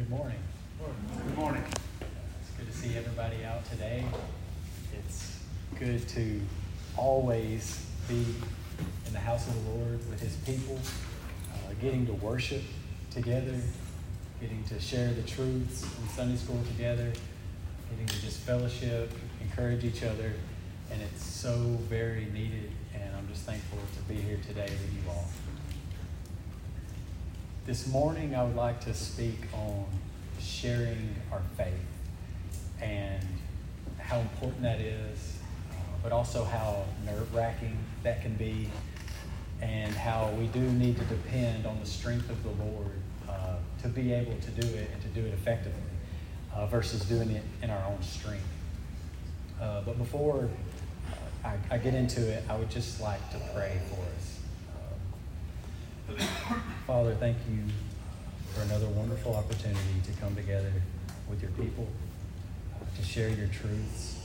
Good morning. Good morning. It's good to see everybody out today. It's good to always be in the house of the Lord with His people, uh, getting to worship together, getting to share the truths in Sunday school together, getting to just fellowship, encourage each other, and it's so very needed. And I'm just thankful to be here today with you all. This morning, I would like to speak on sharing our faith and how important that is, uh, but also how nerve wracking that can be, and how we do need to depend on the strength of the Lord uh, to be able to do it and to do it effectively uh, versus doing it in our own strength. Uh, but before I, I, get into it, I would just like to pray for us. Father, thank you for another wonderful opportunity to come together with your people, uh, to share your truths,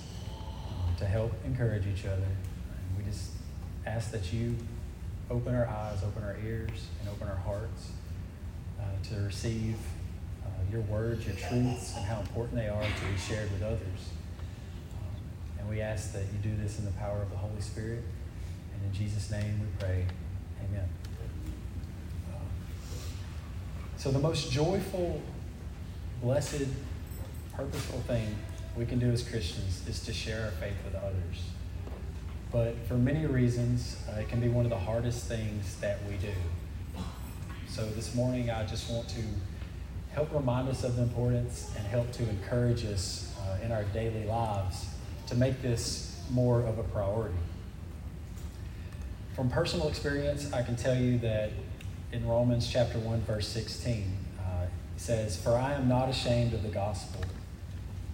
um, to help encourage each other. And we just ask that you open our eyes, open our ears, and open our hearts uh, to receive uh, your words, your truths, and how important they are to be shared with others. Um, and we ask that you do this in the power of the Holy Spirit. And in Jesus' name we pray. Amen. So, the most joyful, blessed, purposeful thing we can do as Christians is to share our faith with others. But for many reasons, uh, it can be one of the hardest things that we do. So, this morning, I just want to help remind us of the importance and help to encourage us uh, in our daily lives to make this more of a priority. From personal experience, I can tell you that in Romans chapter 1, verse 16. Uh, says, For I am not ashamed of the gospel,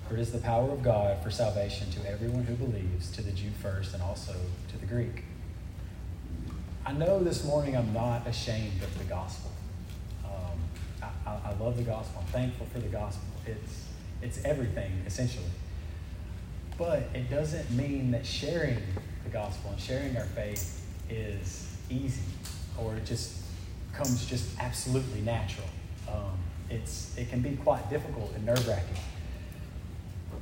for it is the power of God for salvation to everyone who believes, to the Jew first and also to the Greek. I know this morning I'm not ashamed of the gospel. Um, I, I, I love the gospel. I'm thankful for the gospel. It's, it's everything, essentially. But it doesn't mean that sharing the gospel and sharing our faith is easy or just comes just absolutely natural. Um, it's, it can be quite difficult and nerve wracking.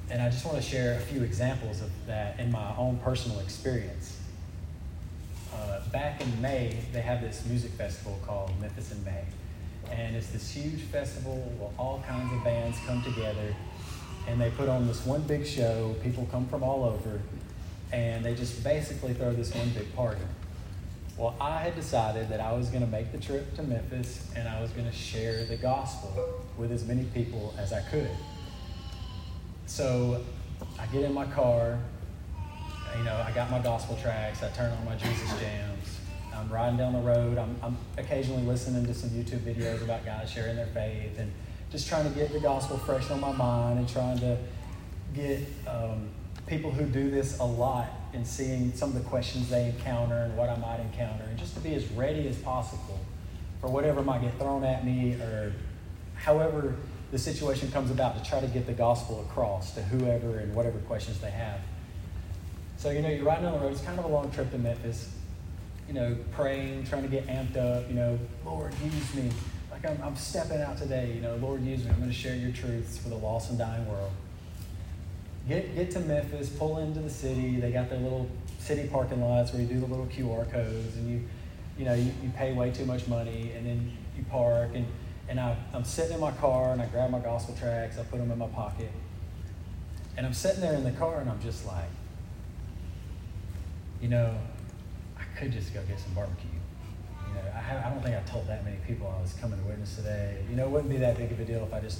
And I just want to share a few examples of that in my own personal experience. Uh, back in May, they have this music festival called Memphis in May. And it's this huge festival where all kinds of bands come together and they put on this one big show. People come from all over and they just basically throw this one big party. Well, I had decided that I was going to make the trip to Memphis and I was going to share the gospel with as many people as I could. So I get in my car, you know, I got my gospel tracts, I turn on my Jesus jams. I'm riding down the road. I'm, I'm occasionally listening to some YouTube videos about guys sharing their faith and just trying to get the gospel fresh on my mind and trying to get um, people who do this a lot and seeing some of the questions they encounter and what I might encounter, and just to be as ready as possible for whatever might get thrown at me or however the situation comes about to try to get the gospel across to whoever and whatever questions they have. So, you know, you're riding on the road, it's kind of a long trip to Memphis, you know, praying, trying to get amped up, you know, Lord, use me. Like I'm, I'm stepping out today, you know, Lord, use me. I'm going to share your truths for the lost and dying world get, get to Memphis, pull into the city. They got their little city parking lots where you do the little QR codes and you, you know, you, you pay way too much money and then you park. And, and I, I'm sitting in my car and I grab my gospel tracts, I put them in my pocket. And I'm sitting there in the car and I'm just like, you know, I could just go get some barbecue. You know, I, I don't think I told that many people I was coming to witness today. You know, it wouldn't be that big of a deal if I just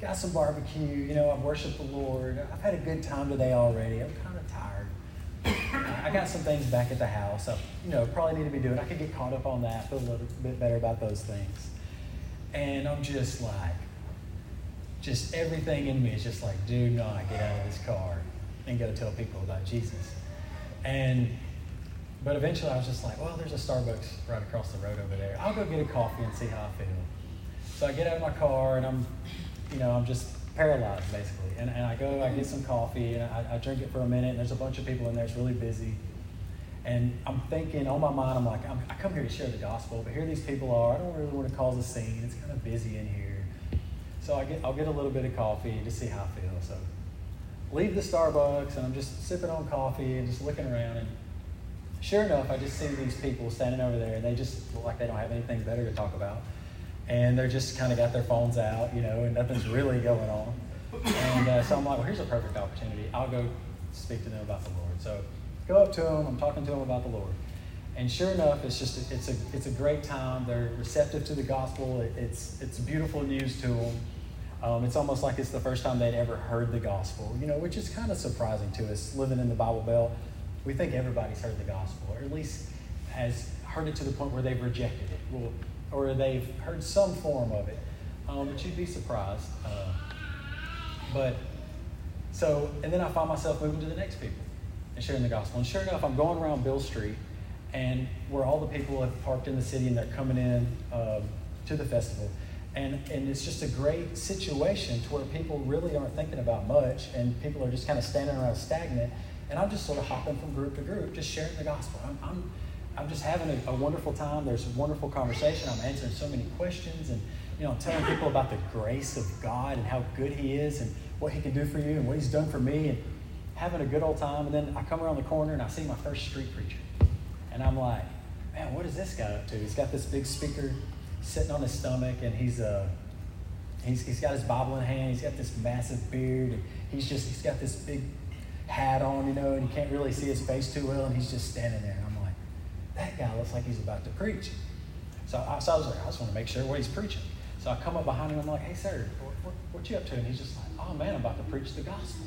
got some barbecue. You know, I've worshiped the Lord. I've had a good time today already. I'm kind of tired. I got some things back at the house. I, you know, probably need to be doing. I could get caught up on that, feel a little bit better about those things. And I'm just like, just everything in me is just like, do not get out of this car and go tell people about Jesus. And but eventually I was just like, well, there's a Starbucks right across the road over there. I'll go get a coffee and see how I feel. So I get out of my car and I'm you know, I'm just paralyzed basically. And, and I go, I get some coffee, and I, I drink it for a minute, and there's a bunch of people in there, it's really busy. And I'm thinking, on my mind, I'm like, I'm, i come here to share the gospel, but here these people are. I don't really want to cause a scene. It's kind of busy in here. So I get, I'll get a little bit of coffee to see how I feel. So leave the Starbucks and I'm just sipping on coffee and just looking around. And sure enough, I just see these people standing over there and they just look like they don't have anything better to talk about. And they're just kind of got their phones out, you know, and nothing's really going on. And uh, so I'm like, well, here's a perfect opportunity. I'll go speak to them about the Lord. So go up to them. I'm talking to them about the Lord. And sure enough, it's just a, it's a it's a great time. They're receptive to the gospel. It, it's it's beautiful news to them. Um, it's almost like it's the first time they'd ever heard the gospel, you know, which is kind of surprising to us living in the Bible Belt. We think everybody's heard the gospel, or at least has heard it to the point where they've rejected it, or they've heard some form of it. Um, but you'd be surprised. Uh, but so, and then I find myself moving to the next people and sharing the gospel. And sure enough, I'm going around Beale Street, and where all the people have parked in the city and they're coming in um, to the festival. And, and it's just a great situation to where people really aren't thinking about much, and people are just kind of standing around stagnant. And I'm just sort of hopping from group to group, just sharing the gospel. I'm, I'm, I'm just having a, a wonderful time. There's a wonderful conversation. I'm answering so many questions and you know, telling people about the grace of God and how good He is and what He can do for you and what He's done for me and having a good old time. And then I come around the corner and I see my first street preacher. And I'm like, man, what is this guy up to? He's got this big speaker sitting on his stomach and he's, uh, he's, he's got his Bible in hand. He's got this massive beard. And he's just, he's got this big hat on, you know, and you can't really see his face too well. And he's just standing there. That guy looks like he's about to preach. So I, so I was like, I just want to make sure what he's preaching. So I come up behind him. I'm like, hey, sir, what, what, what you up to? And he's just like, oh, man, I'm about to preach the gospel.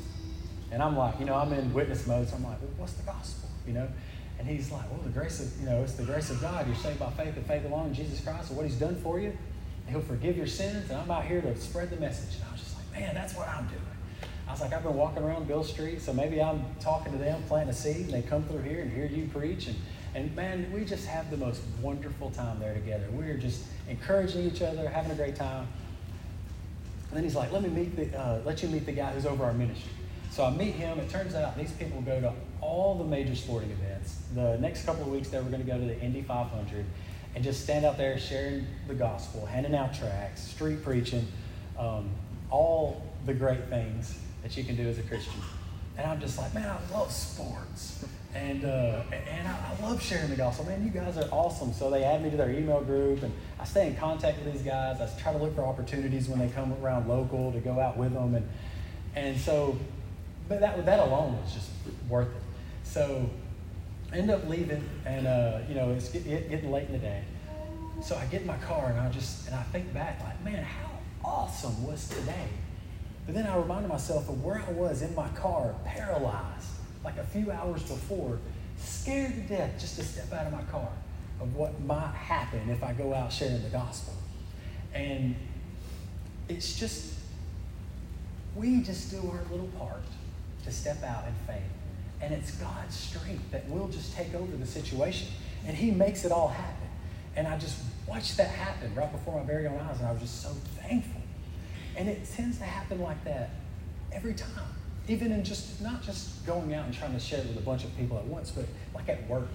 And I'm like, you know, I'm in witness mode. So I'm like, well, what's the gospel? You know? And he's like, well, the grace of, you know, it's the grace of God. You're saved by faith and faith alone in Jesus Christ and what he's done for you. He'll forgive your sins. And I'm out here to spread the message. And I was just like, man, that's what I'm doing. I was like, I've been walking around Beale Street, so maybe I'm talking to them, planting a seed, and they come through here and hear you preach. And, and man, we just have the most wonderful time there together. We're just encouraging each other, having a great time. And then he's like, let me meet the, uh, let you meet the guy who's over our ministry. So I meet him. It turns out these people go to all the major sporting events. The next couple of weeks, they were going to go to the Indy 500 and just stand out there sharing the gospel, handing out tracts, street preaching, um, all the great things that you can do as a Christian. And I'm just like, man, I love sports. And, uh, and I, I, love sharing the gospel. Man, you guys are awesome. So they add me to their email group, and I stay in contact with these guys. I try to look for opportunities when they come around local to go out with them. And, and so, but that, that alone was just worth it. So I end up leaving, and, uh, you know, it's getting late in the day. So I get in my car, and I just, and I think back, like, man, how awesome was today? But then I reminded myself of where I was in my car, paralyzed like a few hours before, scared to death just to step out of my car of what might happen if I go out sharing the gospel. And it's just, we just do our little part to step out in faith. And it's God's strength that will just take over the situation. And He makes it all happen. And I just watched that happen right before my very own eyes, and I was just so thankful. And it tends to happen like that every time even in just not just going out and trying to share it with a bunch of people at once, but like at work,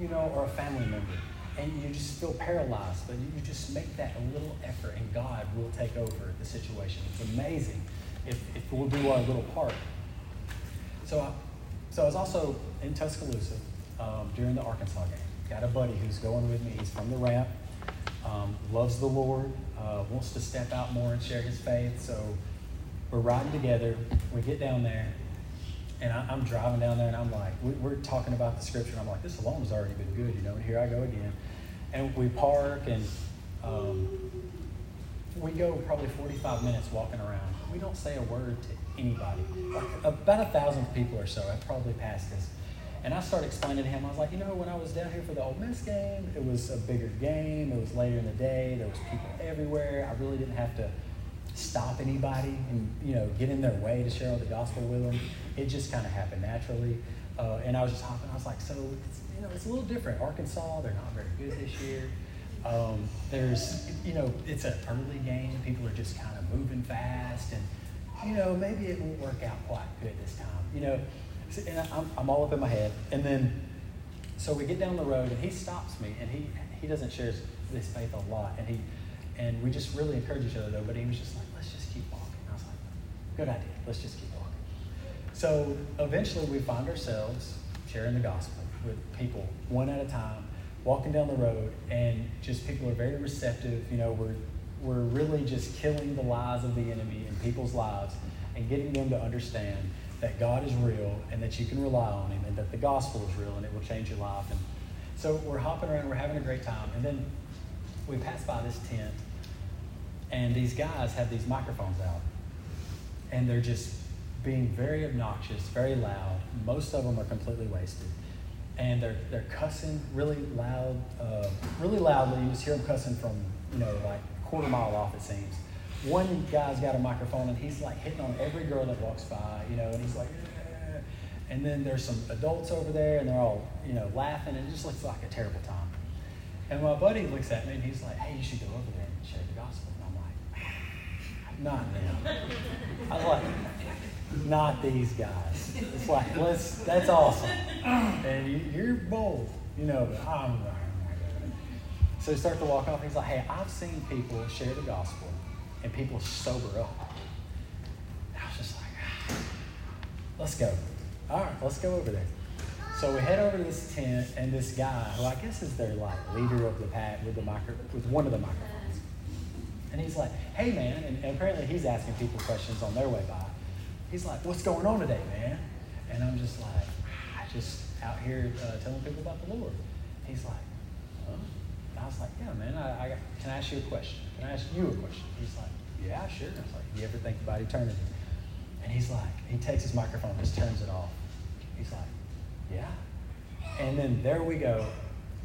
you know, or a family member, and you just feel paralyzed, but you just make that a little effort, and God will take over the situation. It's amazing if, if we'll do our little part. So, I, so I was also in Tuscaloosa um, during the Arkansas game. Got a buddy who's going with me. He's from the ramp, um, loves the Lord, uh, wants to step out more and share his faith. So we're riding together. We get down there, and I, am driving down there, and I'm like, we, are talking about the scripture, and I'm like, this alone has already been good, you know. And here I go again, and we park, and um, we go probably 45 minutes walking around. We don't say a word to anybody. Like about a thousand people or so have probably passed us. And I started explaining to him, I was like, you know, when I was down here for the Ole Miss game, it was a bigger game. It was later in the day. There was people everywhere. I really didn't have to stop anybody and you know get in their way to share the gospel with them. It just kind of happened naturally. Uh, and I was just hopping. I was like, so it's, you know, it's a little different. Arkansas, they're not very good this year. Um, there's, you know, it's an early game. People are just kind of moving fast, and you know, maybe it won't work out quite good this time. You know, and I'm, I'm all up in my head. And then, so we get down the road, and he stops me, and he he doesn't share his faith a lot, and he and we just really encourage each other though. But he was just like, let's just keep walking. I was like, Good idea. Let's just keep walking. So eventually we find ourselves sharing the gospel with people one at a time, walking down the road, and just people are very receptive. You know, we're, we're really just killing the lies of the enemy in people's lives and getting them to understand that God is real and that you can rely on Him and that the gospel is real and it will change your life. And so we're hopping around, we're having a great time. And then we pass by this tent, and these guys have these microphones out. And they're just being very obnoxious, very loud. Most of them are completely wasted. And they're, they're cussing really loud, uh, really loudly. You just hear them cussing from, you know, like a quarter mile off, it seems. One guy's got a microphone and he's like hitting on every girl that walks by, you know, and he's like, and then there's some adults over there and they're all, you know, laughing and it just looks like a terrible time. And my buddy looks at me and he's like, hey, you should go over there and share the gospel. And I'm like, not now. I was like, not these guys. It's like, let's, that's awesome. And you, you're bold, you know, but I'm not. So he starts to walk off. He's like, hey, I've seen people share the gospel and people sober up. And I was just like, ah, let's go. All right, let's go over there. So we head over to this tent, and this guy, who I guess is their like leader of the pack with the micro, with one of the microphones, and he's like, "Hey man," and, and apparently he's asking people questions on their way by. He's like, "What's going on today, man?" And I'm just like, "I just out here uh, telling people about the Lord." He's like, huh? I was like, "Yeah, man. I, I can I ask you a question? Can I ask you a question?" He's like, "Yeah, sure." I was like, "You ever think about eternity?" And he's like, he takes his microphone, just turns it off. He's like, yeah. And then there we go,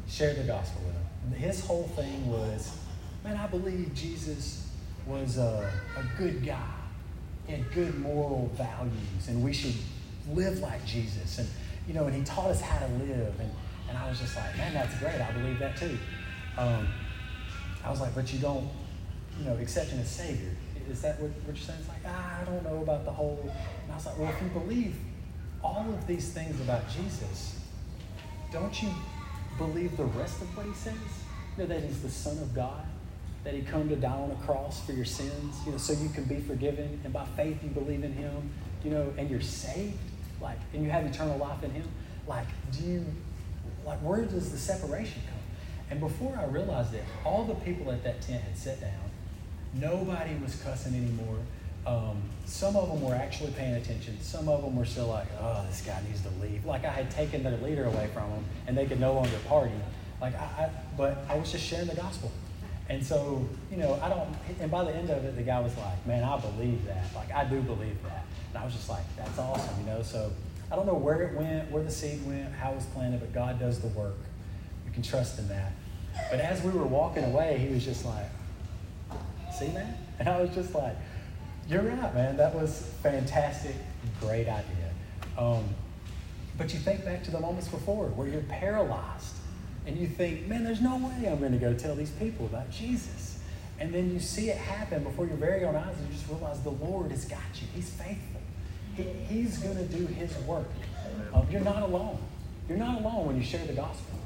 share the gospel with him. His whole thing was, man, I believe Jesus was a, a good guy. He had good moral values, and we should live like Jesus. And, you know, and he taught us how to live. And, and I was just like, man, that's great. I believe that too. Um, I was like, but you don't, you know, accept him as Savior. Is that what, what you're saying? It's like, ah, I don't know about the whole. And I was like, well, if you believe all of these things about Jesus, don't you believe the rest of what he says? You know, that he's the Son of God, that he come to die on a cross for your sins, you know, so you can be forgiven, and by faith you believe in him, you know, and you're saved, like, and you have eternal life in him. Like, do you, like, where does the separation come? And before I realized it, all the people at that tent had sat down. Nobody was cussing anymore. Um, some of them were actually paying attention. Some of them were still like, oh, this guy needs to leave. Like I had taken their leader away from them and they could no longer party. Like I, I but I was just sharing the gospel. And so, you know, I don't, and by the end of it, the guy was like, man, I believe that. Like, I do believe that. And I was just like, that's awesome, you know? So I don't know where it went, where the seed went, how it was planted, but God does the work. You can trust in that. But as we were walking away, he was just like, see, man? And I was just like, you're right, man. That was fantastic. Great idea. Um, but you think back to the moments before where you're paralyzed and you think, man, there's no way I'm going to go tell these people about Jesus. And then you see it happen before your very own eyes and you just realize the Lord has got you. He's faithful. He, he's going to do his work. Um, you're not alone. You're not alone when you share the gospel.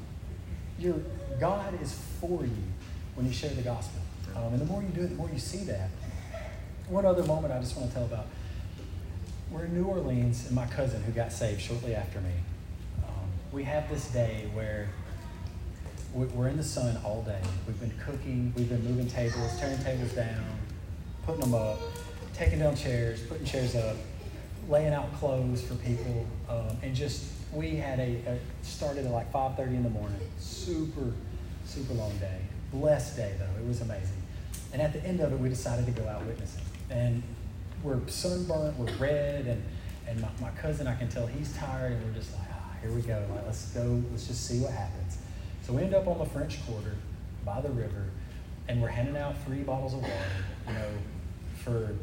God is for you when you share the gospel. Um, and the more you do it, the more you see that. One other moment I just want to tell about. We're in New Orleans, and my cousin, who got saved shortly after me, um, we have this day where we're in the sun all day. We've been cooking, we've been moving tables, turning tables down, putting them up, taking down chairs, putting chairs up, laying out clothes for people, um, and just we had a, a started at like 5:30 in the morning. Super, super long day. Blessed day though. It was amazing. And at the end of it, we decided to go out witnessing. And we're sunburnt, we're red, and and my, my cousin, I can tell he's tired, and we're just like, ah, here we go. Like, let's go. Let's just see what happens. So we end up on the French Quarter by the river, and we're handing out free bottles of water, you know, for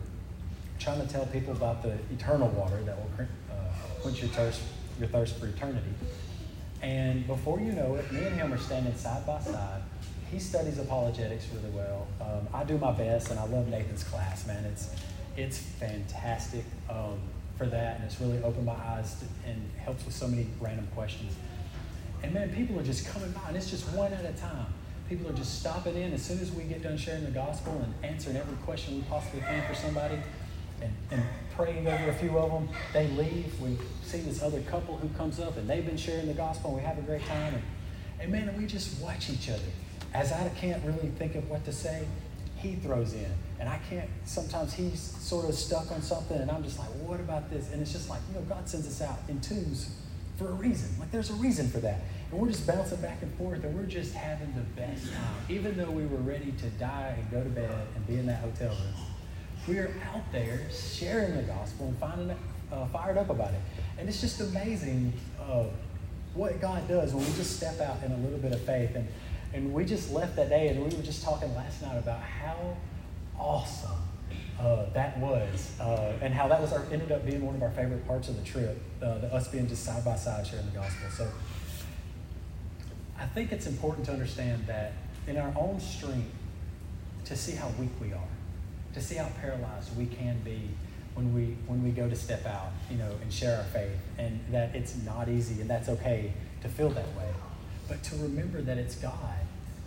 trying to tell people about the eternal water that will uh, quench your thirst, your thirst for eternity. And before you know it, me and him are standing side by side. He studies apologetics really well. Um, I do my best, and I love Nathan's class, man. It's it's fantastic um, for that, and it's really opened my eyes to, and helps with so many random questions. And man, people are just coming by, and it's just one at a time. People are just stopping in as soon as we get done sharing the gospel and answering every question we possibly can for somebody. and, and praying over a few of them. They leave. We see this other couple who comes up and they've been sharing the gospel and we have a great time. And, and man, we just watch each other. As I can't really think of what to say, he throws in. And I can't, sometimes he's sort of stuck on something and I'm just like, what about this? And it's just like, you know, God sends us out in twos for a reason. Like there's a reason for that. And we're just bouncing back and forth and we're just having the best time. Even though we were ready to die and go to bed and be in that hotel room, we are out there sharing the gospel and finding uh, fired up about it. And it's just amazing uh, what God does when we just step out in a little bit of faith. And, and we just left that day and we were just talking last night about how awesome uh, that was, uh, and how that was our, ended up being one of our favorite parts of the trip, uh, the, us being just side by side sharing the gospel. So I think it's important to understand that in our own strength, to see how weak we are, to see how paralyzed we can be when we when we go to step out, you know, and share our faith, and that it's not easy, and that's okay to feel that way, but to remember that it's God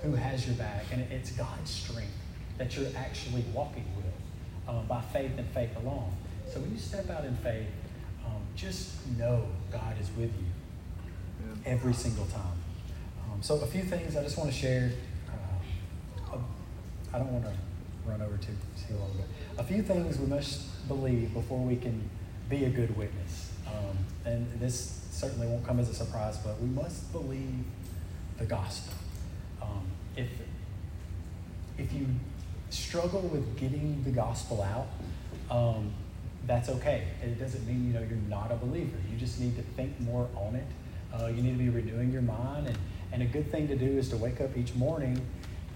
who has your back, and it's God's strength that you're actually walking with um, by faith and faith alone. So when you step out in faith, um, just know God is with you yeah. every single time. Um, so a few things I just want to share. Uh, I don't want to run over too, too long, but a few things we must believe before we can be a good witness. Um, and this certainly won't come as a surprise, but we must believe the gospel. Um, if if you struggle with getting the gospel out, um, that's okay. It doesn't mean you know you're not a believer. You just need to think more on it. Uh, you need to be renewing your mind, and, and a good thing to do is to wake up each morning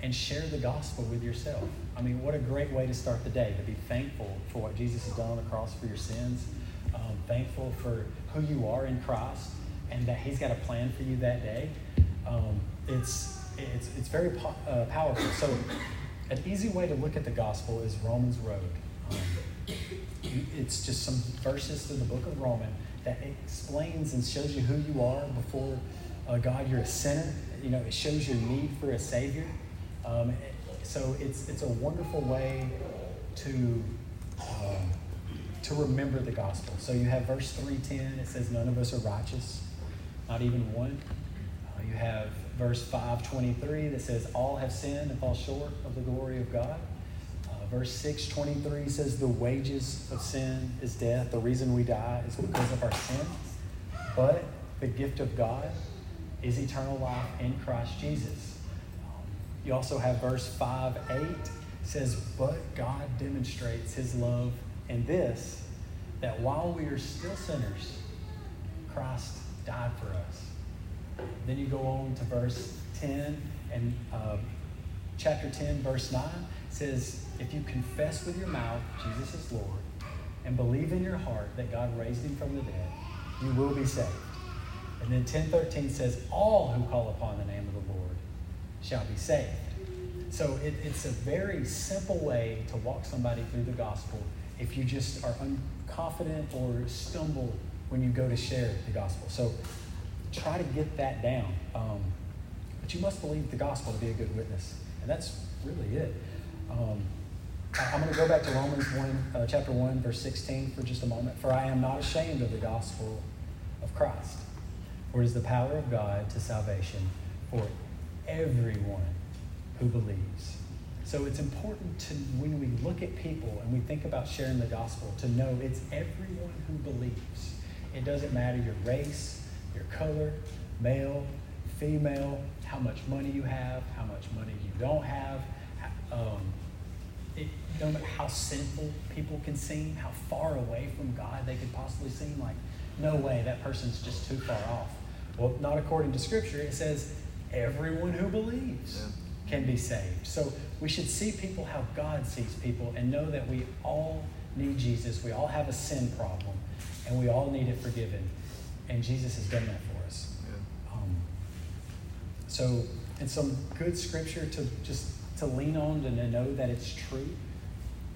and share the gospel with yourself. I mean, what a great way to start the day to be thankful for what Jesus has done on the cross for your sins, um, thankful for who you are in Christ, and that He's got a plan for you that day. Um, it's it's it's very po- uh, powerful. So an easy way to look at the gospel is Romans Road. Um, it's just some verses through the book of Romans that explains and shows you who you are before uh, God. You're a sinner. You know, it shows your need for a Savior. Um, so it's it's a wonderful way to um, to remember the gospel. So you have verse three ten. It says, "None of us are righteous, not even one." You have verse 523 that says, All have sinned and fall short of the glory of God. Uh, verse 623 says, The wages of sin is death. The reason we die is because of our sin. But the gift of God is eternal life in Christ Jesus. You also have verse 5 8 says, But God demonstrates his love in this, that while we are still sinners, Christ died for us. Then you go on to verse 10 and uh, chapter 10, verse 9 says, If you confess with your mouth Jesus is Lord and believe in your heart that God raised him from the dead, you will be saved. And then 1013 says, All who call upon the name of the Lord shall be saved. So it, it's a very simple way to walk somebody through the gospel if you just are unconfident or stumble when you go to share the gospel. So try to get that down. Um, but you must believe the gospel to be a good witness. And that's really it. Um, I'm going to go back to Romans 1, uh, chapter 1, verse 16 for just a moment. For I am not ashamed of the gospel of Christ, for it is the power of God to salvation for everyone who believes. So it's important to, when we look at people and we think about sharing the gospel, to know it's everyone who believes. It doesn't matter your race, your color, male, female, how much money you have, how much money you don't have, um, it, no matter how sinful people can seem, how far away from God they could possibly seem. Like, no way, that person's just too far off. Well, not according to Scripture. It says everyone who believes yeah. can be saved. So we should see people how God sees people and know that we all need Jesus. We all have a sin problem, and we all need it forgiven. And Jesus has done that for us. Yeah. Um, so it's some good scripture to just to lean on and to know that it's true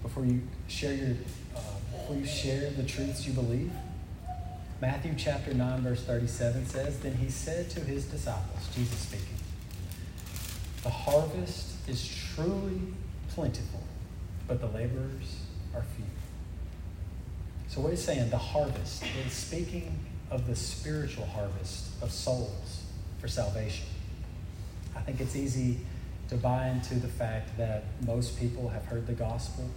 before you share your uh, before you share the truths you believe. Matthew chapter 9, verse 37 says, Then he said to his disciples, Jesus speaking, The harvest is truly plentiful, but the laborers are few. So, what he's saying, the harvest, is speaking of the spiritual harvest of souls for salvation. I think it's easy to buy into the fact that most people have heard the gospel,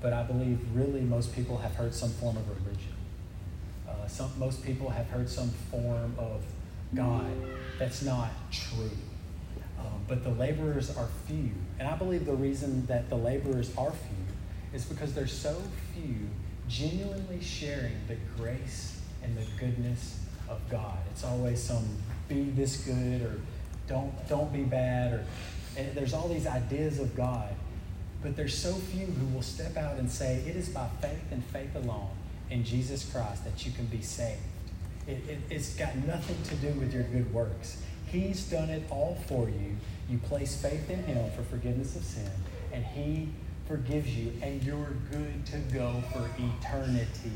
but I believe really most people have heard some form of religion. Uh, some, most people have heard some form of God that's not true. Um, but the laborers are few. And I believe the reason that the laborers are few is because there's so few genuinely sharing the grace and the goodness of God. It's always some be this good or don't don't be bad or and there's all these ideas of God. But there's so few who will step out and say, it is by faith and faith alone in Jesus Christ that you can be saved. It, it, it's got nothing to do with your good works. He's done it all for you. You place faith in Him for forgiveness of sin, and He forgives you, and you're good to go for eternity.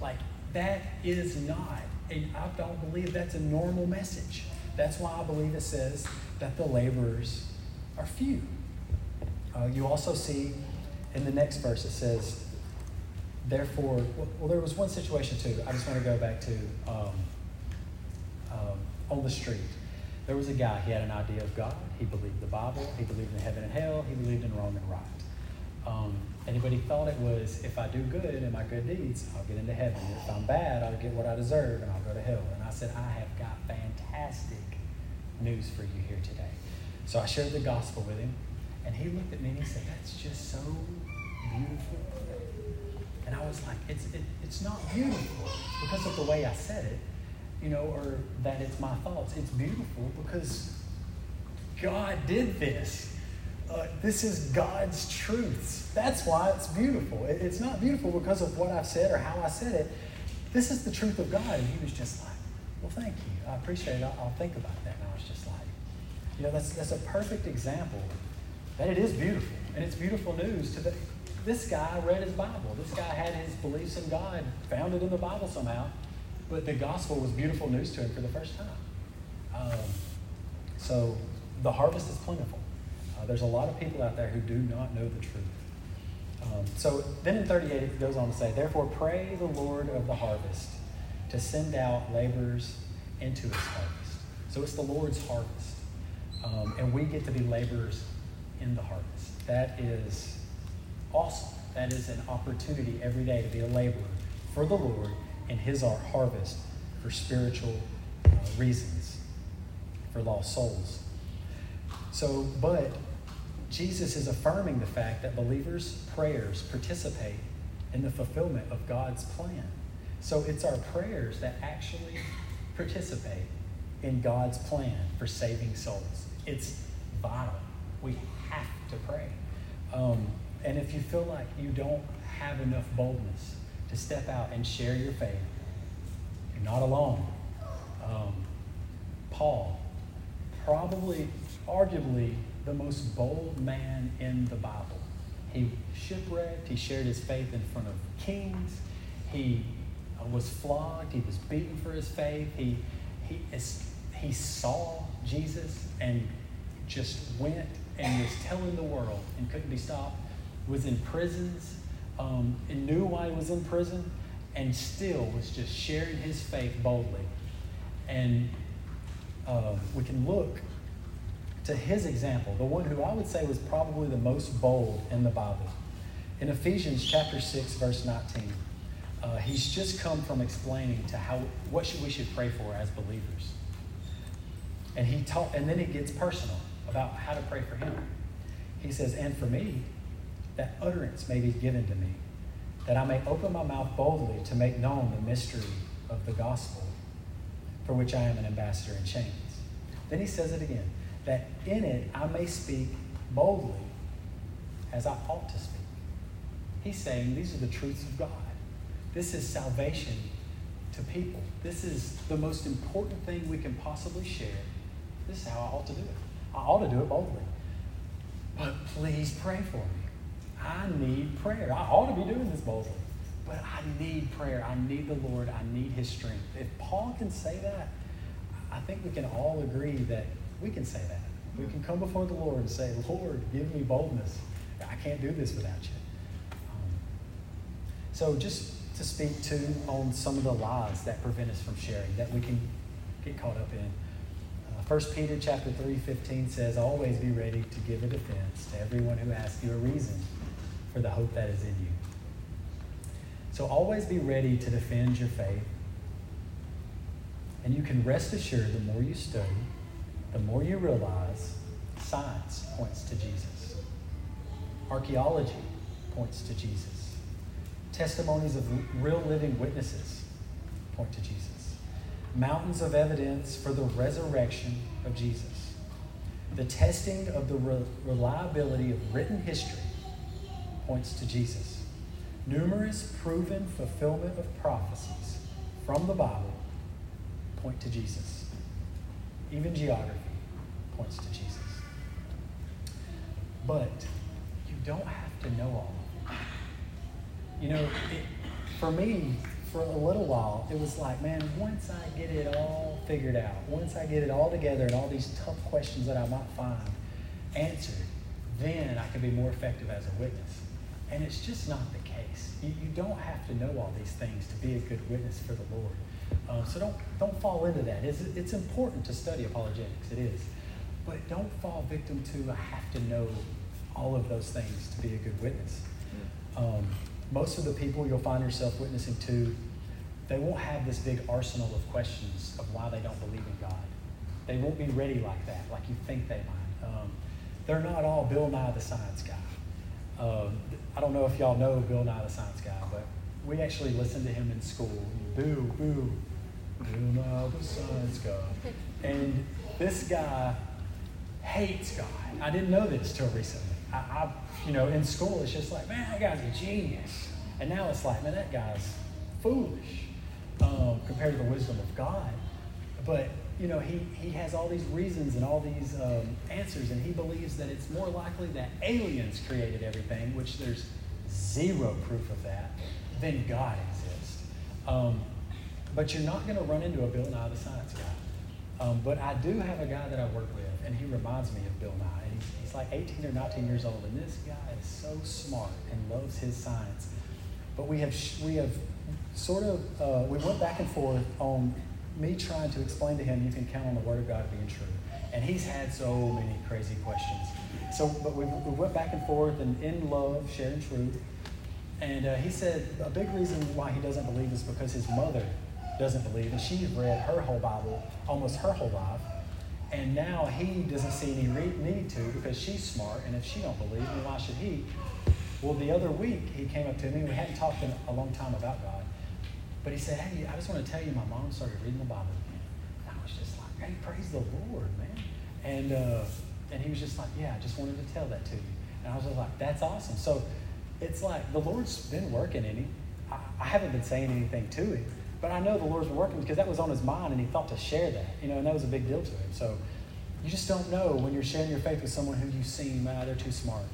Like, that is not, and I don't believe that's a normal message. That's why I believe it says that the laborers are few. Uh, you also see in the next verse it says, therefore, well, there was one situation too. I just want to go back to um, um, on the street. There was a guy, he had an idea of God. He believed the Bible. He believed in heaven and hell. He believed in wrong and right. Um, thought it was if I do good and my good deeds, I'll get into heaven. If I'm bad, I'll get what I deserve and I'll go to hell. And I said, I have got fantastic news for you here today. So I shared the gospel with him, and he looked at me and he said, That's just so beautiful. And I was like, It's, it, it's not beautiful because of the way I said it, you know, or that it's my thoughts. It's beautiful because God did this. Uh, this is God's truths. That's why it's beautiful. It, it's not beautiful because of what I've said or how I said it. This is the truth of God. And he was just like, Well, thank you. I appreciate it. I'll, I'll think about that. And I was just like, You know, that's, that's a perfect example that it is beautiful. And it's beautiful news to the, this guy read his Bible. This guy had his beliefs in God founded in the Bible somehow. But the gospel was beautiful news to him for the first time. Um, so the harvest is plentiful. Uh, there's a lot of people out there who do not know the truth. Um, so then in 38, it goes on to say, Therefore, pray the Lord of the harvest to send out laborers into his harvest. So it's the Lord's harvest. Um, and we get to be laborers in the harvest. That is awesome. That is an opportunity every day to be a laborer for the Lord in his our harvest for spiritual uh, reasons, for lost souls. So, but Jesus is affirming the fact that believers' prayers participate in the fulfillment of God's plan. So it's our prayers that actually participate in God's plan for saving souls. It's vital. We have to pray. Um, and if you feel like you don't have enough boldness to step out and share your faith, you're not alone. Um, Paul, probably, arguably, the most bold man in the Bible. He shipwrecked, he shared his faith in front of kings, he uh, was flogged, he was beaten for his faith, he, he, he saw Jesus and just went and was telling the world and couldn't be stopped, was in prisons, um, and knew why he was in prison, and still was just sharing his faith boldly. And uh, we can look to his example, the one who I would say was probably the most bold in the Bible. In Ephesians chapter 6, verse 19, uh, he's just come from explaining to how what should we should pray for as believers. And he taught, and then he gets personal about how to pray for him. He says, And for me, that utterance may be given to me, that I may open my mouth boldly to make known the mystery of the gospel, for which I am an ambassador in chains. Then he says it again that in it I may speak boldly as I ought to speak. He's saying these are the truths of God. This is salvation to people. This is the most important thing we can possibly share. This is how I ought to do it. I ought to do it boldly. But please pray for me. I need prayer. I ought to be doing this boldly. But I need prayer. I need the Lord. I need His strength. If Paul can say that, I think we can all agree that we can say that. We can come before the Lord and say, Lord, give me boldness. I can't do this without you. Um, so just to speak to on some of the lies that prevent us from sharing, that we can get caught up in. Uh, 1 Peter chapter 3, 15 says, Always be ready to give a defense to everyone who asks you a reason for the hope that is in you. So always be ready to defend your faith. And you can rest assured the more you study, the more you realize science points to Jesus. Archaeology points to Jesus. Testimonies of real living witnesses point to Jesus. Mountains of evidence for the resurrection of Jesus. The testing of the re- reliability of written history points to Jesus. Numerous proven fulfillment of prophecies from the Bible point to Jesus. Even geography points to Jesus. But you don't have to know all of it. You know, it, for me, for a little while, it was like, man, once I get it all figured out, once I get it all together and all these tough questions that I might find answered, then I can be more effective as a witness. And it's just not the case. You, you don't have to know all these things to be a good witness for the Lord. Um, so don't, don't fall into that. It's, it's important to study apologetics, it is. But don't fall victim to, I have to know all of those things to be a good witness. Um, most of the people you'll find yourself witnessing to, they won't have this big arsenal of questions of why they don't believe in God. They won't be ready like that, like you think they might. Um, they're not all Bill Nye the Science Guy. Um, I don't know if y'all know Bill Nye the Science Guy, but we actually listened to him in school. Boo, boo, Bill Nye the Science Guy. And this guy hates God. I didn't know this till recently. I, I, you know, in school, it's just like, man, that guy's a genius. And now it's like, man, that guy's foolish um, compared to the wisdom of God. But, you know, he, he has all these reasons and all these um, answers, and he believes that it's more likely that aliens created everything, which there's zero proof of that, than God exists. Um, but you're not going to run into a Bill Nye the Science guy. Um, but I do have a guy that I work with, and he reminds me of Bill Nye. He's, like 18 or 19 years old, and this guy is so smart and loves his science. But we have we have sort of uh, we went back and forth on me trying to explain to him you can count on the Word of God being true, and he's had so many crazy questions. So, but we, we went back and forth and in love, sharing truth. And uh, he said a big reason why he doesn't believe is because his mother doesn't believe, and she's read her whole Bible almost her whole life. And now he doesn't see any need to because she's smart, and if she don't believe, then why should he? Well, the other week he came up to me. We hadn't talked in a long time about God, but he said, "Hey, I just want to tell you, my mom started reading the Bible again." And I was just like, "Hey, praise the Lord, man!" And uh, and he was just like, "Yeah, I just wanted to tell that to you." And I was just like, "That's awesome." So it's like the Lord's been working in him. I, I haven't been saying anything to him, but I know the Lord's working because that was on his mind, and he thought to share that, you know, and that was a big deal to him. So you just don't know when you're sharing your faith with someone who you seem, ah, they're too smart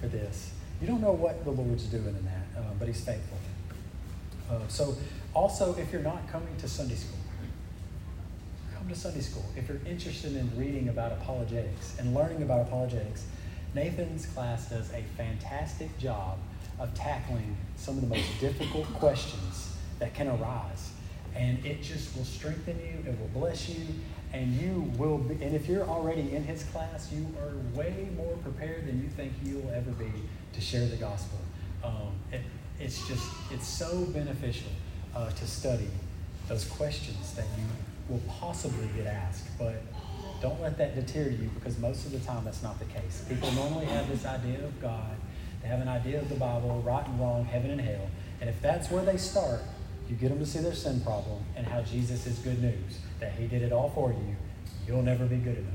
for this. You don't know what the Lord's doing in that, uh, but He's faithful. Uh, so, also, if you're not coming to Sunday school, come to Sunday school. If you're interested in reading about apologetics and learning about apologetics, Nathan's class does a fantastic job of tackling some of the most difficult questions that can arise. And it just will strengthen you, it will bless you, and you will be, and if you're already in his class, you are way more prepared than you think you'll ever be to share the gospel. Um, it, it's just, it's so beneficial uh, to study those questions that you will possibly get asked. But don't let that deter you because most of the time that's not the case. People normally have this idea of God, they have an idea of the Bible, right and wrong, heaven and hell. And if that's where they start, you get them to see their sin problem and how Jesus is good news, that He did it all for you. You'll never be good enough.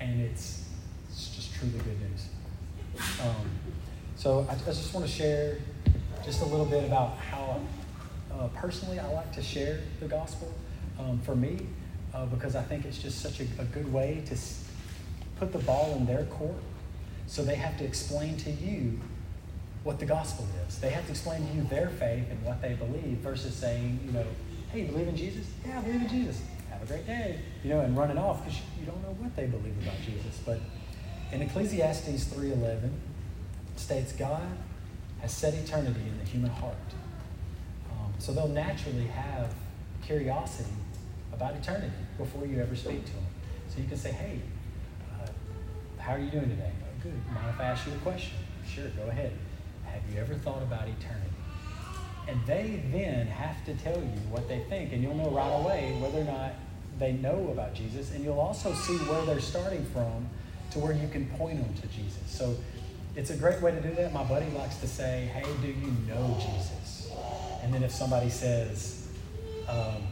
And it's, it's just truly good news. Um, so I, I, just want to share just a little bit about how uh, personally I like to share the gospel um, for me uh, because I think it's just such a, a good way to put the ball in their court. So they have to explain to you what the gospel is. They have to explain to you their faith and what they believe versus saying, you know, hey, you believe in Jesus? Yeah, I believe in Jesus. Have a great day. You know, and running off because you don't know what they believe about Jesus. But in Ecclesiastes 3.11, states God has set eternity in the human heart. Um, so they'll naturally have curiosity about eternity before you ever speak to them. So you can say, hey, uh, how are you doing today? Oh, good. Mind if I ask you a question? Sure, go ahead. Have you ever thought about eternity? And they then have to tell you what they think, and you'll know right away whether or not they know about Jesus, and you'll also see where they're starting from to where you can point them to Jesus. So it's a great way to do that. My buddy likes to say, Hey, do you know Jesus? And then if somebody says, um,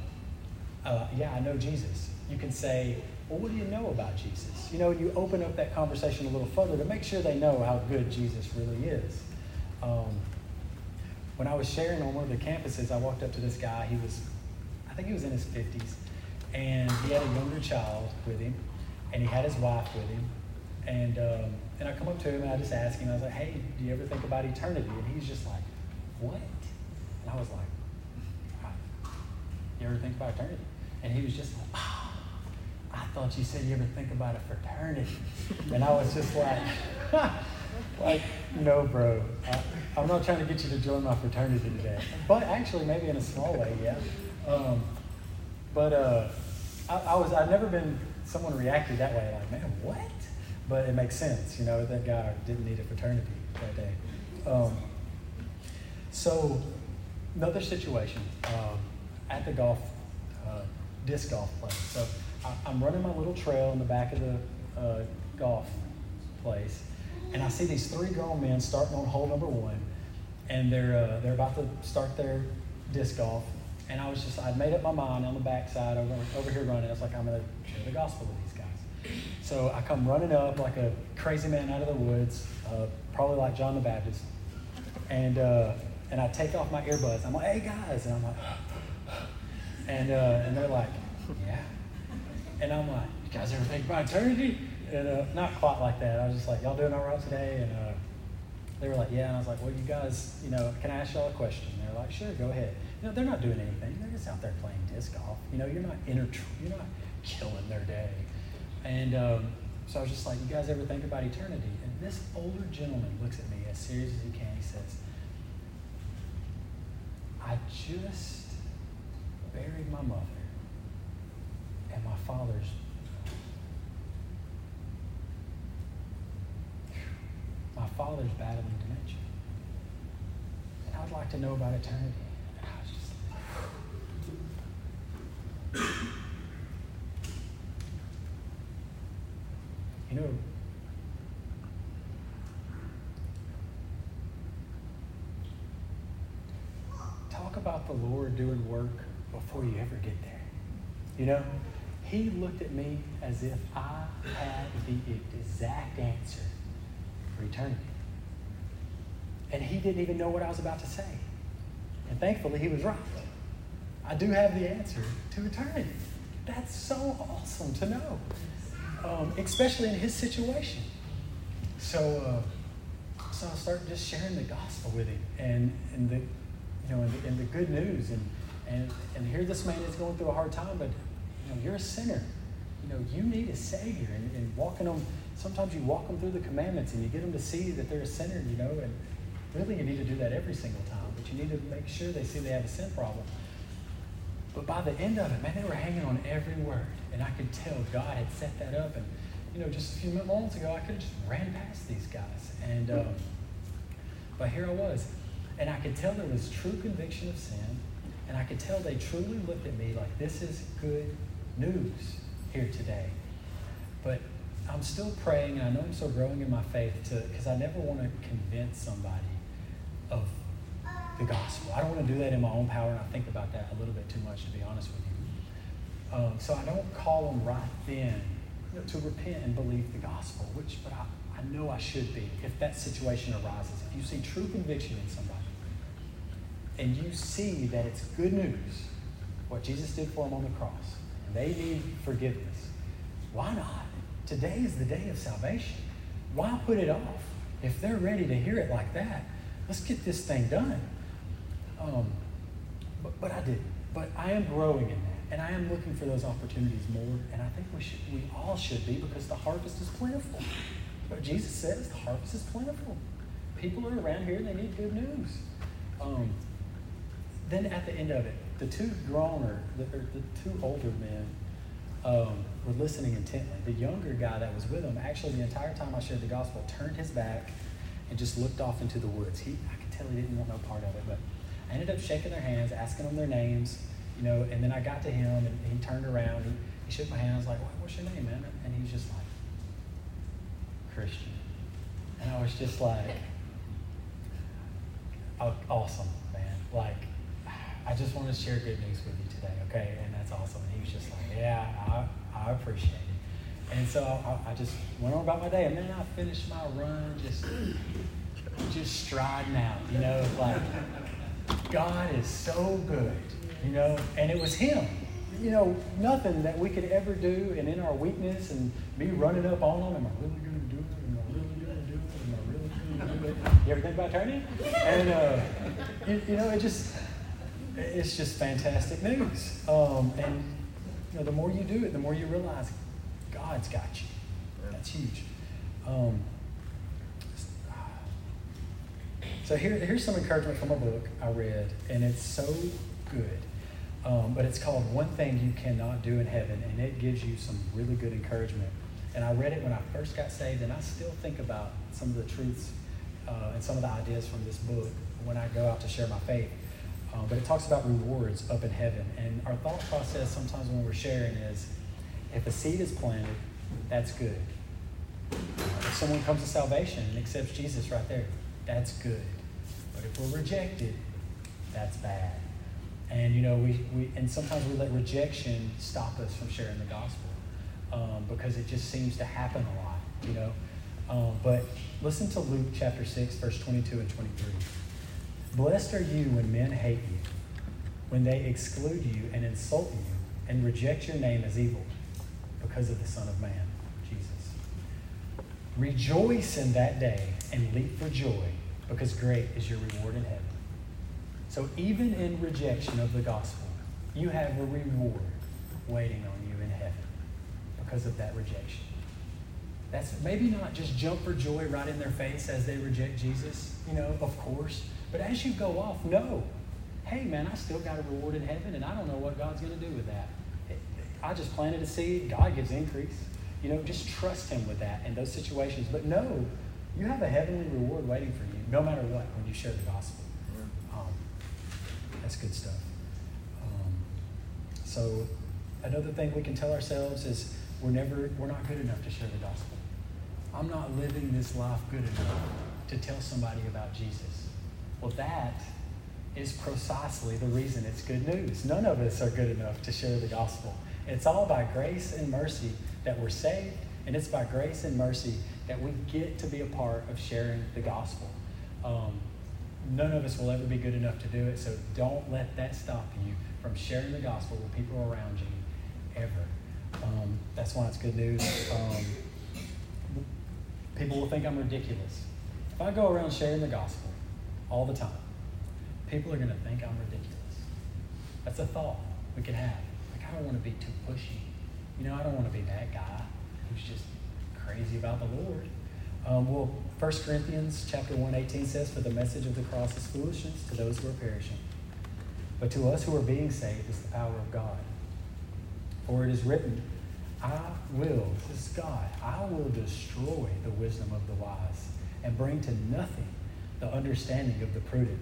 uh, Yeah, I know Jesus, you can say, Well, what do you know about Jesus? You know, you open up that conversation a little further to make sure they know how good Jesus really is. Um, when I was sharing on one of the campuses, I walked up to this guy. He was, I think he was in his 50s, and he had a younger child with him, and he had his wife with him. And, um, and I come up to him and I just ask him, I was like, hey, do you ever think about eternity? And he's just like, what? And I was like, you ever think about eternity? And he was just like, oh, I thought you said you ever think about a fraternity. And I was just like, like, no, bro. I, am not trying to get you to join my fraternity today. But actually, maybe in a small way, yeah. Um, but uh, I, I was, I've never been someone reacted that way, like, man, what? But it makes sense, you know, that guy didn't need a fraternity that day. Um, so, another situation um, at the golf, uh, disc golf place. So, I, am running my little trail in the back of the uh, golf place, and I see these three grown men starting on hole number one, and they're, uh, they're about to start their disc golf. And I was just, I'd made up my mind on the backside over, over here running. I was like, I'm going to share the gospel with these guys. So I come running up like a crazy man out of the woods, uh, probably like John the Baptist. And, uh, and I take off my earbuds. I'm like, hey guys. And I'm like, and, uh, and they're like, yeah. And I'm like, you guys ever think about eternity? And uh, not quite like that. I was just like, y'all doing all right today? And uh, they were like, yeah. And I was like, well, you guys, you know, can I ask y'all a question? And they're like, sure, go ahead. You know, they're not doing anything. They're just out there playing disc golf. You know, you're not inter- you're not killing their day. And um, so I was just like, you guys ever think about eternity? And this older gentleman looks at me as serious as he can. He says, I just buried my mother, and my father's. Father's battling dementia. And I would like to know about eternity. You know, talk about the Lord doing work before you ever get there. You know, He looked at me as if I had the exact answer eternity. And He didn't even know what I was about to say. And thankfully, He was right. I do have the answer to eternity. That's so awesome to know um, especially in his situation. So, uh, so I started just sharing the gospel with him and, and the, you know, and the, and the, good news. And, and, and here this man is going through a hard time, but you know, you're a sinner. You know, you need a savior. And, and walking them, sometimes you walk them through the commandments and you get them to see that they're a sinner, you know, and really you need to do that every single time. But you need to make sure they see they have a sin problem. But by the end of it, man, they were hanging on every word. And I could tell God had set that up. And, you know, just a few moments ago, I could have just ran past these guys. And, um, but here I was. And I could tell there was true conviction of sin. And I could tell they truly looked at me like, this is good news here today. But I'm still praying, and I know I'm still growing in my faith to because I never want to convince somebody of the gospel. I don't want to do that in my own power, and I think about that a little bit too much, to be honest with you. Um, so I don't call them right then to repent and believe the gospel, which, but I, I know I should be if that situation arises. If you see true conviction in somebody, and you see that it's good news, what Jesus did for them on the cross, they need forgiveness, why not? Today is the day of salvation. Why put it off? If they're ready to hear it like that, let's get this thing done. Um, but, but I did. But I am growing in that. And I am looking for those opportunities more. And I think we should we all should be because the harvest is plentiful. But Jesus says the harvest is plentiful. People are around here they need good news. Um, then at the end of it, the two growner, the, the two older men um, were listening intently. The younger guy that was with him, actually, the entire time I shared the gospel, turned his back and just looked off into the woods. He, I could tell he didn't want no part of it, but I ended up shaking their hands, asking them their names, you know, and then I got to him and he turned around. He, he shook my hand. I was like, what's your name, man? And he was just like, Christian. And I was just like, awesome, man. Like, I just want to share good news with you today, okay? And that's awesome. And he was just like, yeah, I, I appreciate it. And so I, I just went on about my day. And then I finished my run just, just striding out, you know, like, God is so good, you know? And it was him you know, nothing that we could ever do, and in our weakness and me running up on them, am I really going to do it? Am I really going to do it? Am I really going to do it? You ever think about turning? And, uh, you, you, know, it just, it's just fantastic news. Um, and, you know, the more you do it, the more you realize God's got you. That's huge. Um, so here, here's some encouragement from a book I read, and it's so good. Um, but it's called One Thing You Cannot Do in Heaven, and it gives you some really good encouragement. And I read it when I first got saved, and I still think about some of the truths uh, and some of the ideas from this book when I go out to share my faith. Um, but it talks about rewards up in heaven. And our thought process sometimes when we're sharing is if a seed is planted, that's good. If someone comes to salvation and accepts Jesus right there, that's good. But if we're rejected, that's bad. And you know, we, we and sometimes we let rejection stop us from sharing the gospel um, because it just seems to happen a lot, you know. Um, but listen to Luke chapter 6, verse 22 and 23. Blessed are you when men hate you, when they exclude you and insult you and reject your name as evil because of the Son of Man, Jesus. Rejoice in that day and leap for joy because great is your reward in heaven. So even in rejection of the gospel, you have a reward waiting on you in heaven because of that rejection. That's maybe not just jump for joy right in their face as they reject Jesus, you know, of course. But as you go off, know, hey man, I still got a reward in heaven and I don't know what God's going to do with that. I just planted a seed, God gives increase. You know, just trust Him with that in those situations. But know you have a heavenly reward waiting for you, no matter what, when you share the gospel. That's good stuff. Um, so another thing we can tell ourselves is we're never we're not good enough to share the gospel. I'm not living this life good enough to tell somebody about Jesus. Well, that is precisely the reason it's good news. None of us are good enough to share the gospel. It's all by grace and mercy that we're saved, and it's by grace and mercy that we get to be a part of sharing the gospel. Um, none of us will ever be good enough to do it, so don't let that stop you from sharing the gospel with people around you ever. Um, that's why it's good news. Um, people will think I'm ridiculous. If I go around sharing the gospel all the time, people are going to think I'm ridiculous. That's a thought we can have. Like, I don't want to be too pushy. You know, I don't want to be that guy who's just crazy about the Lord. Um, well, 1 Corinthians chapter 1, 18 says, For the message of the cross is foolishness to those who are perishing. But to us who are being saved is the power of God. For it is written, I will, this is God, I will destroy the wisdom of the wise and bring to nothing the understanding of the prudent.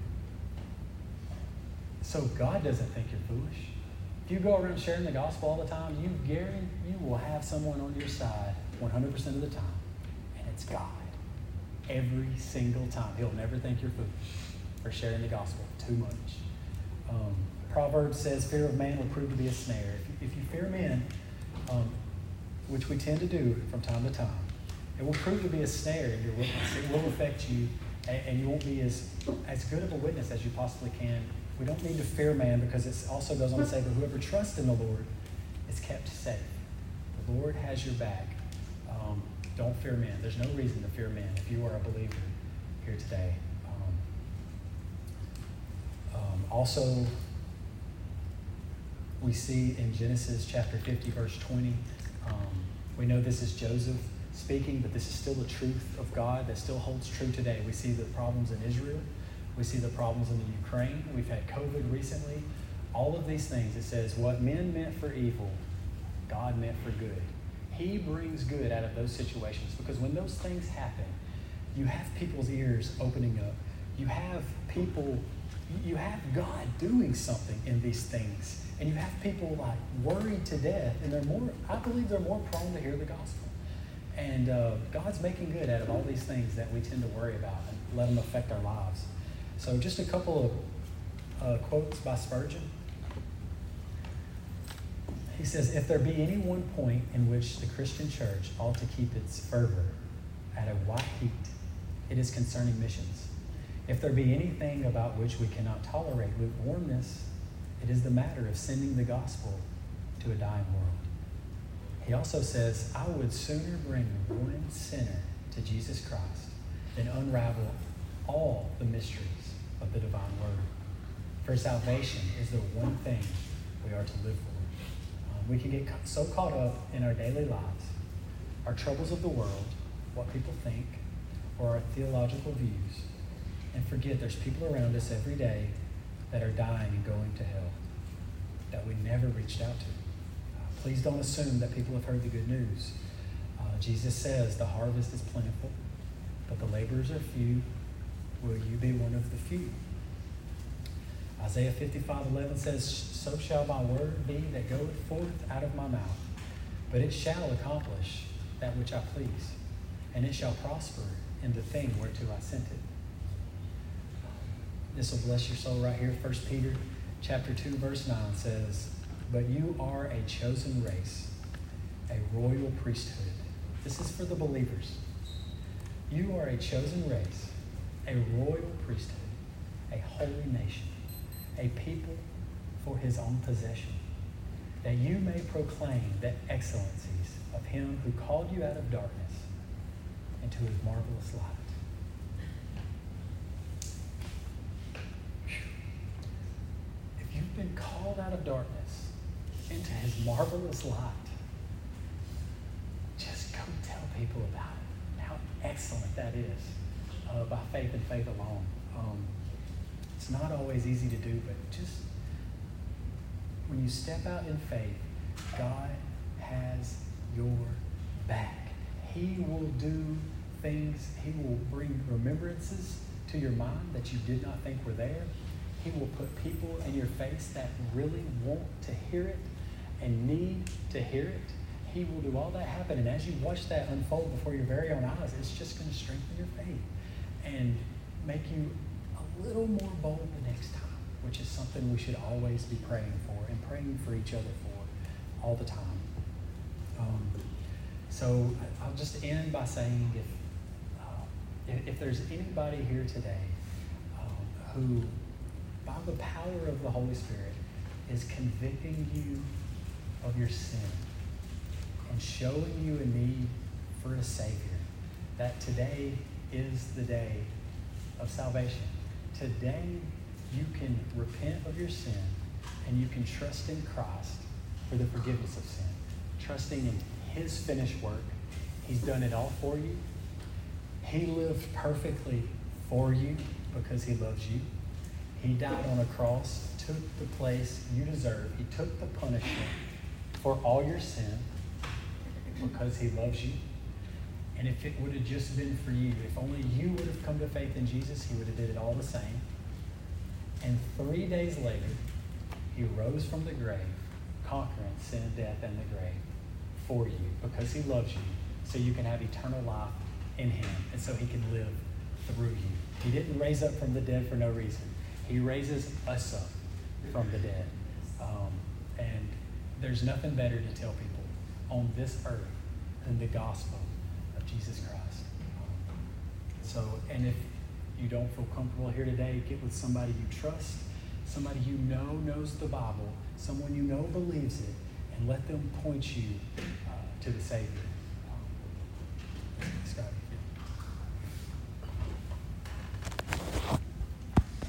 So God doesn't think you're foolish. If you go around sharing the gospel all the time, you guarantee you will have someone on your side 100% of the time and it's God. Every single time. He'll never think you're foolish for sharing the gospel too much. Um, Proverbs says, Fear of man will prove to be a snare. If you, if you fear men, um, which we tend to do from time to time, it will prove to be a snare in your witness. It will affect you, and, and you won't be as, as good of a witness as you possibly can. We don't need to fear man because it also goes on to say, But whoever trusts in the Lord is kept safe. The Lord has your back. Um, don't fear man. There's no reason to fear man if you are a believer here today. Um, um, also, we see in Genesis chapter 50, verse 20, um, we know this is Joseph speaking, but this is still the truth of God that still holds true today. We see the problems in Israel. We see the problems in the Ukraine. We've had COVID recently. All of these things, it says, what men meant for evil, God meant for good. He brings good out of those situations because when those things happen, you have people's ears opening up. You have people, you have God doing something in these things. And you have people like worried to death, and they're more, I believe they're more prone to hear the gospel. And uh, God's making good out of all these things that we tend to worry about and let them affect our lives. So, just a couple of uh, quotes by Spurgeon. He says, If there be any one point in which the Christian church ought to keep its fervor at a white heat, it is concerning missions. If there be anything about which we cannot tolerate lukewarmness, it is the matter of sending the gospel to a dying world. He also says, I would sooner bring one sinner to Jesus Christ than unravel all the mysteries of the divine word. For salvation is the one thing we are to live for. Um, we can get so caught up in our daily lives, our troubles of the world, what people think, or our theological views, and forget there's people around us every day that are dying and going to hell that we never reached out to. Please don't assume that people have heard the good news. Uh, Jesus says the harvest is plentiful, but the laborers are few. Will you be one of the few? Isaiah 55 11 says, So shall my word be that goeth forth out of my mouth, but it shall accomplish that which I please, and it shall prosper in the thing whereto I sent it. This will bless your soul right here. 1 Peter chapter 2, verse 9 says, But you are a chosen race, a royal priesthood. This is for the believers. You are a chosen race, a royal priesthood, a holy nation, a people for his own possession, that you may proclaim the excellencies of him who called you out of darkness into his marvelous light. If you've been called out of darkness into his marvelous light. Just go tell people about it, how excellent that is uh, by faith and faith alone. Um, it's not always easy to do, but just when you step out in faith, God has your back. He will do things, He will bring remembrances to your mind that you did not think were there. He will put people in your face that really want to hear it and need to hear it. He will do all that happen. And as you watch that unfold before your very own eyes, it's just going to strengthen your faith and make you a little more bold the next time, which is something we should always be praying for and praying for each other for all the time. Um, so I'll just end by saying if, uh, if, if, there's anybody here today um, who by the power of the Holy Spirit, is convicting you of your sin and showing you a need for a Savior. That today is the day of salvation. Today, you can repent of your sin and you can trust in Christ for the forgiveness of sin. Trusting in His finished work. He's done it all for you. He lived perfectly for you because He loves you. He died on a cross, took the place you deserve. He took the punishment for all your sin because he loves you. And if it would have just been for you, if only you would have come to faith in Jesus, he would have did it all the same. And three days later, he rose from the grave, conquering sin, death, and the grave for you because he loves you, so you can have eternal life in him, and so he can live through you. He didn't raise up from the dead for no reason. He raises us up from the dead. Um, and there's nothing better to tell people on this earth than the gospel of Jesus Christ. So, and if you don't feel comfortable here today, get with somebody you trust, somebody you know knows the Bible, someone you know believes it, and let them point you uh, to the Savior. Um.